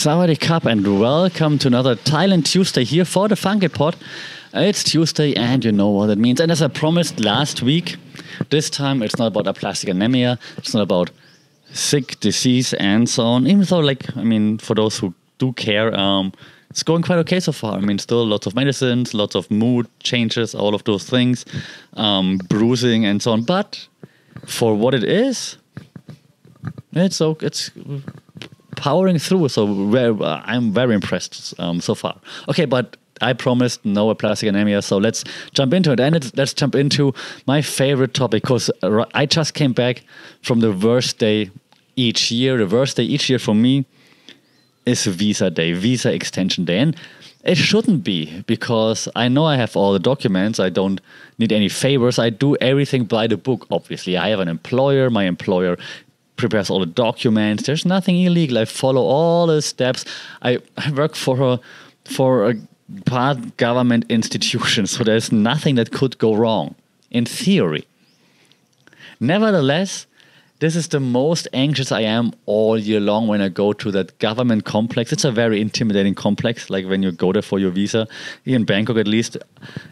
Sawadee Cup and welcome to another Thailand Tuesday here for the Funky Pod. It's Tuesday and you know what it means. And as I promised last week, this time it's not about aplastic anemia, it's not about sick disease and so on. Even though, like, I mean, for those who do care, um, it's going quite okay so far. I mean, still lots of medicines, lots of mood changes, all of those things, um, bruising and so on. But for what it is, it's okay. It's powering through. So very, I'm very impressed um, so far. Okay, but I promised no aplastic anemia, so let's jump into it. And let's jump into my favorite topic because I just came back from the worst day each year. The worst day each year for me is Visa Day, Visa Extension Day. And it shouldn't be because I know I have all the documents. I don't need any favors. I do everything by the book, obviously. I have an employer. My employer prepares all the documents. There's nothing illegal. I follow all the steps. I, I work for a for a part government institution, so there's nothing that could go wrong in theory. Nevertheless, this is the most anxious I am all year long when I go to that government complex. It's a very intimidating complex, like when you go there for your visa. In Bangkok, at least.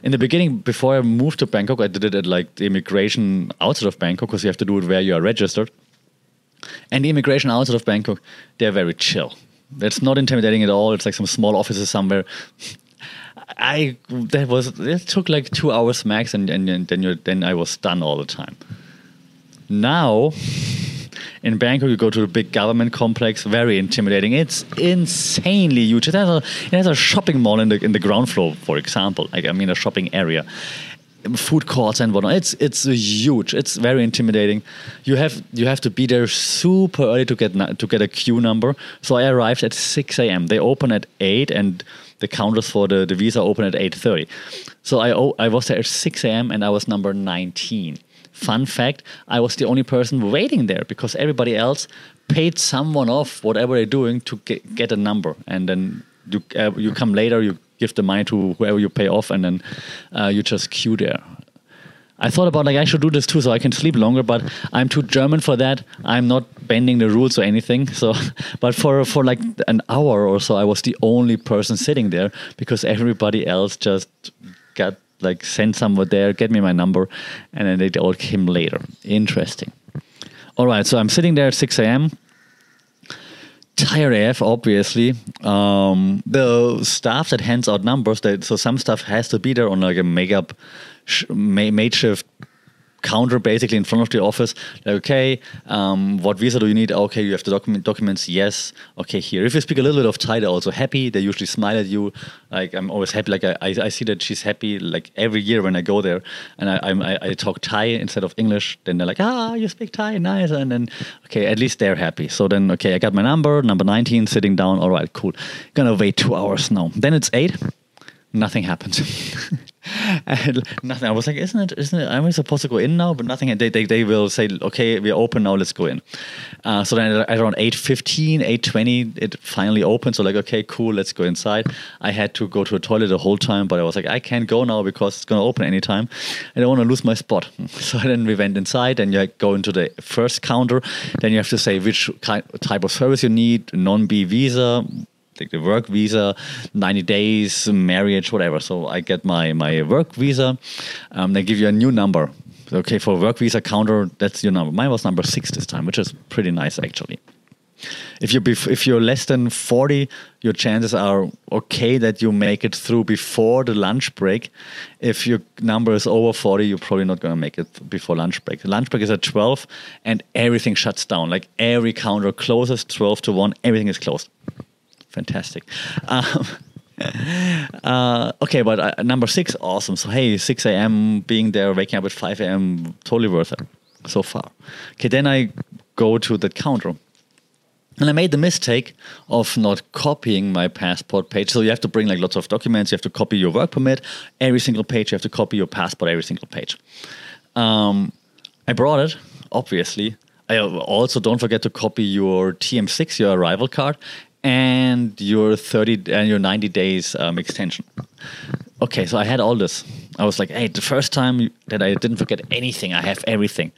In the beginning, before I moved to Bangkok, I did it at like the immigration outside of Bangkok because you have to do it where you are registered. And the immigration outside of Bangkok, they're very chill. It's not intimidating at all. It's like some small offices somewhere. I that was it took like two hours max, and, and, and then you then I was done all the time. Now, in Bangkok, you go to a big government complex, very intimidating. It's insanely huge. It has a it has a shopping mall in the in the ground floor, for example. Like I mean, a shopping area, food courts and whatnot. It's it's huge. It's very intimidating. You have you have to be there super early to get to get a queue number. So I arrived at six a.m. They open at eight, and the counters for the, the visa open at eight thirty. So I I was there at six a.m. and I was number nineteen. Fun fact: I was the only person waiting there because everybody else paid someone off whatever they're doing to get, get a number, and then you uh, you come later. You give the money to whoever you pay off, and then uh, you just queue there. I thought about like I should do this too, so I can sleep longer. But I'm too German for that. I'm not bending the rules or anything. So, but for for like an hour or so, I was the only person sitting there because everybody else just got like sent someone there, get me my number, and then they all came later. Interesting. All right, so I'm sitting there at 6 a.m tired AF, obviously. Um, the staff that hands out numbers, that so some stuff has to be there on like a makeup, sh- makeshift counter basically in front of the office. Like, okay, um, what visa do you need? Okay, you have the document documents. Yes. Okay, here. If you speak a little bit of Thai, they're also happy. They usually smile at you. Like I'm always happy. Like I, I, see that she's happy. Like every year when I go there, and I, I, I talk Thai instead of English. Then they're like, ah, you speak Thai, nice. And then okay, at least they're happy. So then okay, I got my number, number 19, sitting down. All right, cool. Gonna wait two hours now. Then it's eight. Nothing happens. and nothing. I was like, isn't it? Isn't it? Am supposed to go in now? But nothing. They they, they will say, okay, we're open now. Let's go in. Uh, so then at around 8.15, 8.20, it finally opened. So like, okay, cool, let's go inside. I had to go to a toilet the whole time, but I was like, I can't go now because it's gonna open anytime. I don't want to lose my spot. So then we went inside, and you go into the first counter. Then you have to say which type of service you need, non-B visa take the work visa, 90 days, marriage, whatever. So I get my, my work visa. Um, they give you a new number. Okay, for work visa counter, that's your number. Mine was number six this time, which is pretty nice actually. If you if you're less than 40, your chances are okay that you make it through before the lunch break. If your number is over 40, you're probably not going to make it before lunch break. Lunch break is at 12 and everything shuts down. Like every counter closes 12 to 1, everything is closed fantastic. Um, uh, okay, but uh, number six, awesome. So hey, 6 a.m. being there, waking up at 5 a.m. totally worth it so far. Okay, then I go to the counter. And I made the mistake of not copying my passport page. So you have to bring like lots of documents. You have to copy your work permit every single page. You have to copy your passport every single page. Um, I brought it, obviously. I also don't forget to copy your TM6, your arrival card, and your 30 and your 90 days um, extension. Okay, so I had all this. I was like, hey, the first time that I didn't forget anything, I have everything.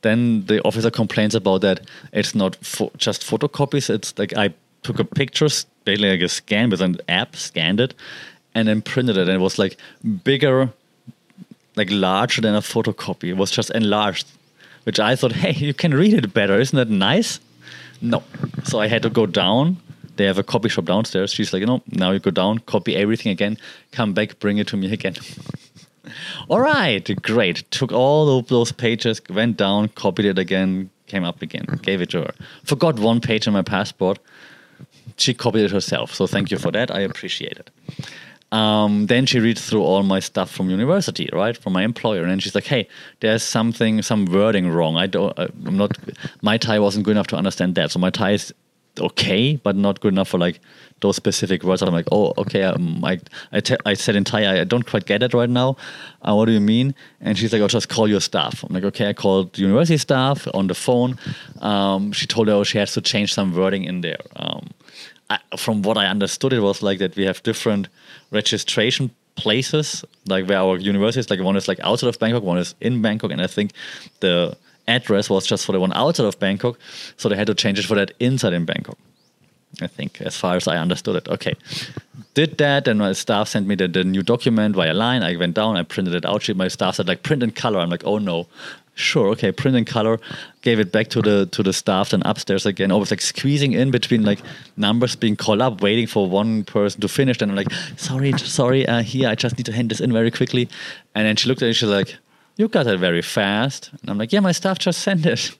Then the officer complains about that it's not fo- just photocopies. It's like I took a picture, basically like a scan with an app, scanned it, and then printed it. And it was like bigger, like larger than a photocopy. It was just enlarged, which I thought, hey, you can read it better. Isn't that nice? No. So I had to go down. They have a copy shop downstairs. She's like, you know, now you go down, copy everything again, come back, bring it to me again. all right, great. Took all of those pages, went down, copied it again, came up again, gave it to her. Forgot one page on my passport. She copied it herself. So thank you for that. I appreciate it. Um, then she reads through all my stuff from university, right, from my employer, and she's like, "Hey, there's something, some wording wrong. I don't, I'm not, my Thai wasn't good enough to understand that. So my Thai is okay, but not good enough for like those specific words. I'm like, oh, okay. Um, I, I, te- I said in Thai, I don't quite get it right now. Uh, what do you mean? And she's like, oh, just call your staff. I'm like, okay. I called university staff on the phone. Um, she told her oh, she has to change some wording in there. I, from what I understood, it was like that we have different registration places, like where our universities, like one is like outside of Bangkok, one is in Bangkok, and I think the address was just for the one outside of Bangkok, so they had to change it for that inside in Bangkok. I think, as far as I understood it. Okay, did that, and my staff sent me the, the new document via line. I went down, I printed it out. She, My staff said like print in color. I'm like, oh no, sure, okay, print in color. Gave it back to the to the staff and upstairs again. Always like squeezing in between like numbers being called up, waiting for one person to finish. Then I'm like, sorry, sorry, uh, here I just need to hand this in very quickly. And then she looked at it. She's like, you got it very fast. And I'm like, yeah, my staff just sent it.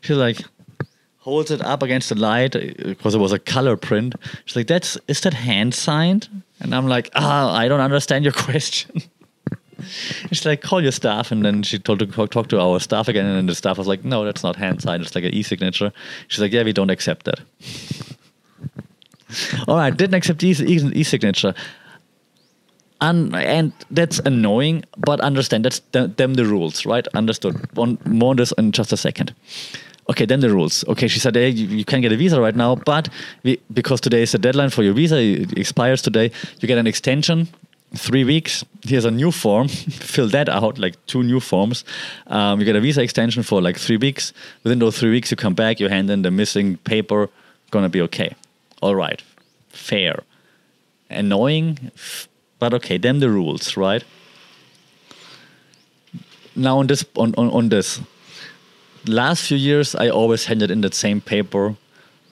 she's like, holds it up against the light because it was a color print. She's like, that's is that hand signed? And I'm like, ah, I don't understand your question. she's like, call your staff, and then she told to talk, to our staff again, and the staff was like, no, that's not hand signed. It's like an e-signature. She's like, yeah, we don't accept that. All right, didn't accept the e-signature. And, and that's annoying, but understand that's them the rules, right? Understood. One more on this in just a second. Okay, then the rules. Okay, she said, hey, you, you can get a visa right now, but we, because today is the deadline for your visa, it expires today, you get an extension three weeks. Here's a new form. Fill that out, like two new forms. Um, you get a visa extension for like three weeks. Within those three weeks, you come back, you hand in the missing paper. Gonna be okay. All right, fair. Annoying, but okay. Then the rules, right? Now on this, on, on, on this, last few years, I always handed in that same paper,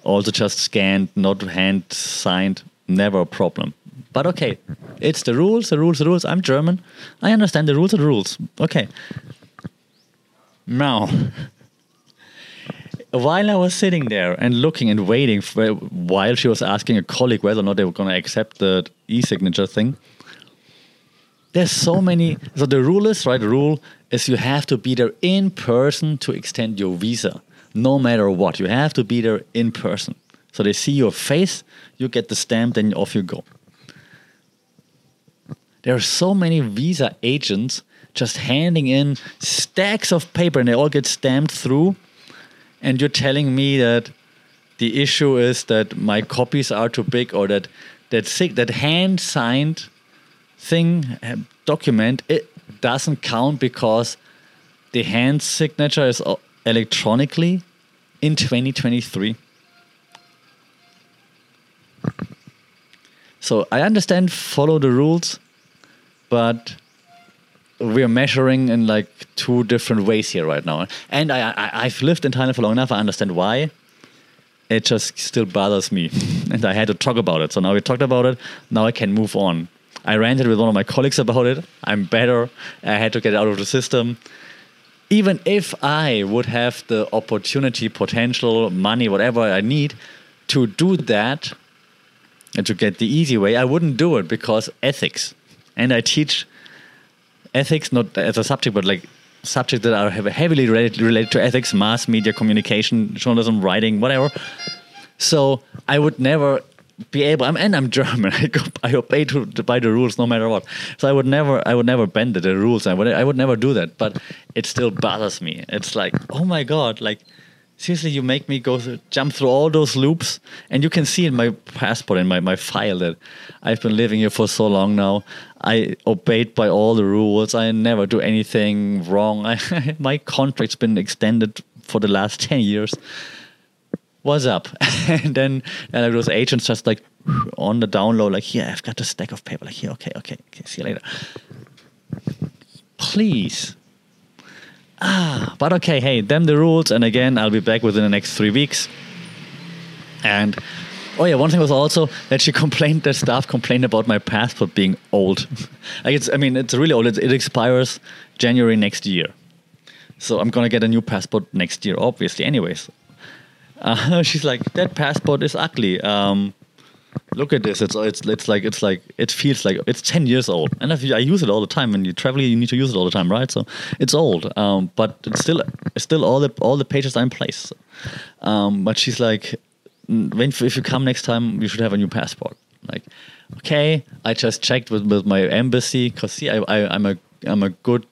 also just scanned, not hand signed. Never a problem but okay, it's the rules, the rules, the rules. I'm German. I understand the rules the rules. Okay. Now, while I was sitting there and looking and waiting for, while she was asking a colleague whether or not they were going to accept the e-signature thing, there's so many. So the rule is right. The rule is you have to be there in person to extend your visa, no matter what. You have to be there in person. So they see your face, you get the stamp, then off you go. There are so many visa agents just handing in stacks of paper and they all get stamped through. And you're telling me that the issue is that my copies are too big or that that sig- that hand signed thing uh, document it doesn't count because the hand signature is electronically in 2023 so i understand follow the rules but we're measuring in like two different ways here right now. And I, I, have lived in Thailand for long enough. I understand why. It just still bothers me. and I had to talk about it. So now we talked about it. Now I can move on. I ranted with one of my colleagues about it. I'm better. I had to get out of the system. Even if I would have the opportunity, potential, money, whatever I need to do that and to get the easy way, I wouldn't do it because ethics and I teach ethics not as a subject, but like subjects that are heavily related, to ethics, mass media, communication, journalism, writing, whatever. So I would never be able. I'm, and I'm German. I, go, I obey to, to, by the rules no matter what. So I would never, I would never bend the rules. I would, I would never do that. But it still bothers me. It's like, oh my god, like seriously, you make me go through, jump through all those loops, and you can see in my passport and my, my file that I've been living here for so long now. I obeyed by all the rules. I never do anything wrong. I, my contract's been extended for the last ten years. what's up? and then and like those agents just like on the download, like, here, I've got a stack of paper. Like, here, okay, okay, okay, see you later. Please. Ah, but okay, hey, them the rules. And again, I'll be back within the next three weeks. And oh yeah, one thing was also that she complained, that staff complained about my passport being old. like it's, I mean, it's really old. It, it expires January next year. So I'm gonna get a new passport next year, obviously. Anyways, uh, she's like, that passport is ugly. Um, look at this. It's it's it's like it's like it feels like it's ten years old, and if you, I use it all the time. When you travel, you need to use it all the time, right? So it's old, um, but it's still it's still all the all the pages are in place. Um, but she's like, when if you come next time, you should have a new passport. Like, okay, I just checked with, with my embassy because see, I, I I'm a I'm a good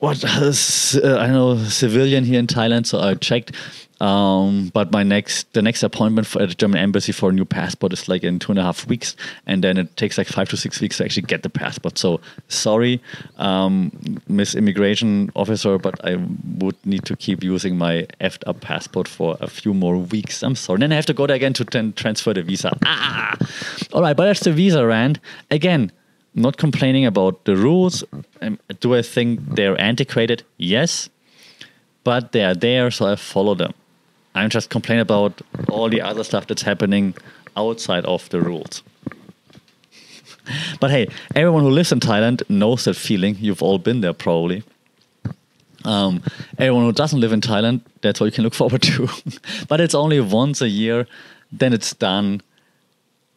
what uh, I know civilian here in Thailand, so I checked um, but my next, the next appointment for, at the German embassy for a new passport is like in two and a half weeks, and then it takes like five to six weeks to actually get the passport. So sorry, um, Miss Immigration Officer, but I would need to keep using my effed up passport for a few more weeks. I'm sorry. Then I have to go there again to t- transfer the visa. Ah, all right, but that's the visa rant again. Not complaining about the rules. Um, do I think they're antiquated? Yes, but they are there, so I follow them. I'm just complaining about all the other stuff that's happening outside of the rules. but hey, everyone who lives in Thailand knows that feeling. You've all been there probably. Um, everyone who doesn't live in Thailand, that's what you can look forward to. but it's only once a year, then it's done.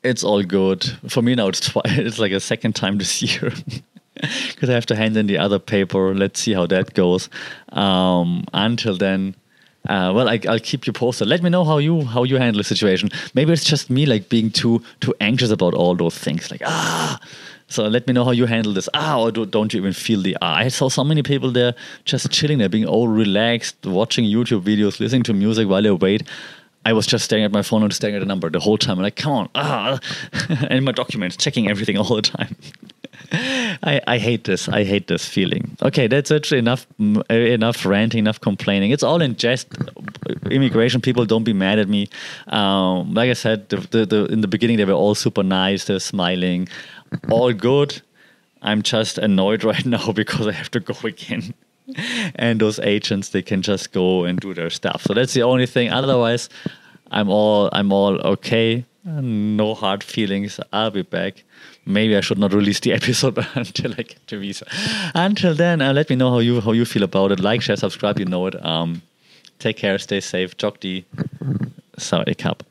It's all good. For me now, it's. It's like a second time this year because I have to hand in the other paper. Let's see how that goes. Um, until then, uh, well, I, will keep you posted. Let me know how you how you handle the situation. Maybe it's just me like being too too anxious about all those things. Like ah, so let me know how you handle this. Ah, or do, don't you even feel the ah? I saw so many people there just chilling there, being all relaxed, watching YouTube videos, listening to music while they wait. I was just staring at my phone and staring at the number the whole time. I'm like, come on, ah, and my documents, checking everything all the time. I, I hate this. I hate this feeling. Okay, that's actually enough. Enough ranting. Enough complaining. It's all in jest. Immigration people, don't be mad at me. Um, like I said, the, the, the, in the beginning they were all super nice. They're smiling. All good. I'm just annoyed right now because I have to go again. and those agents, they can just go and do their stuff. So that's the only thing. Otherwise, I'm all I'm all okay. No hard feelings. I'll be back maybe I should not release the episode until I get the visa. Until then, uh, let me know how you how you feel about it. Like, share, subscribe. You know it. Um, take care. Stay safe. Jog the. Sorry, cup.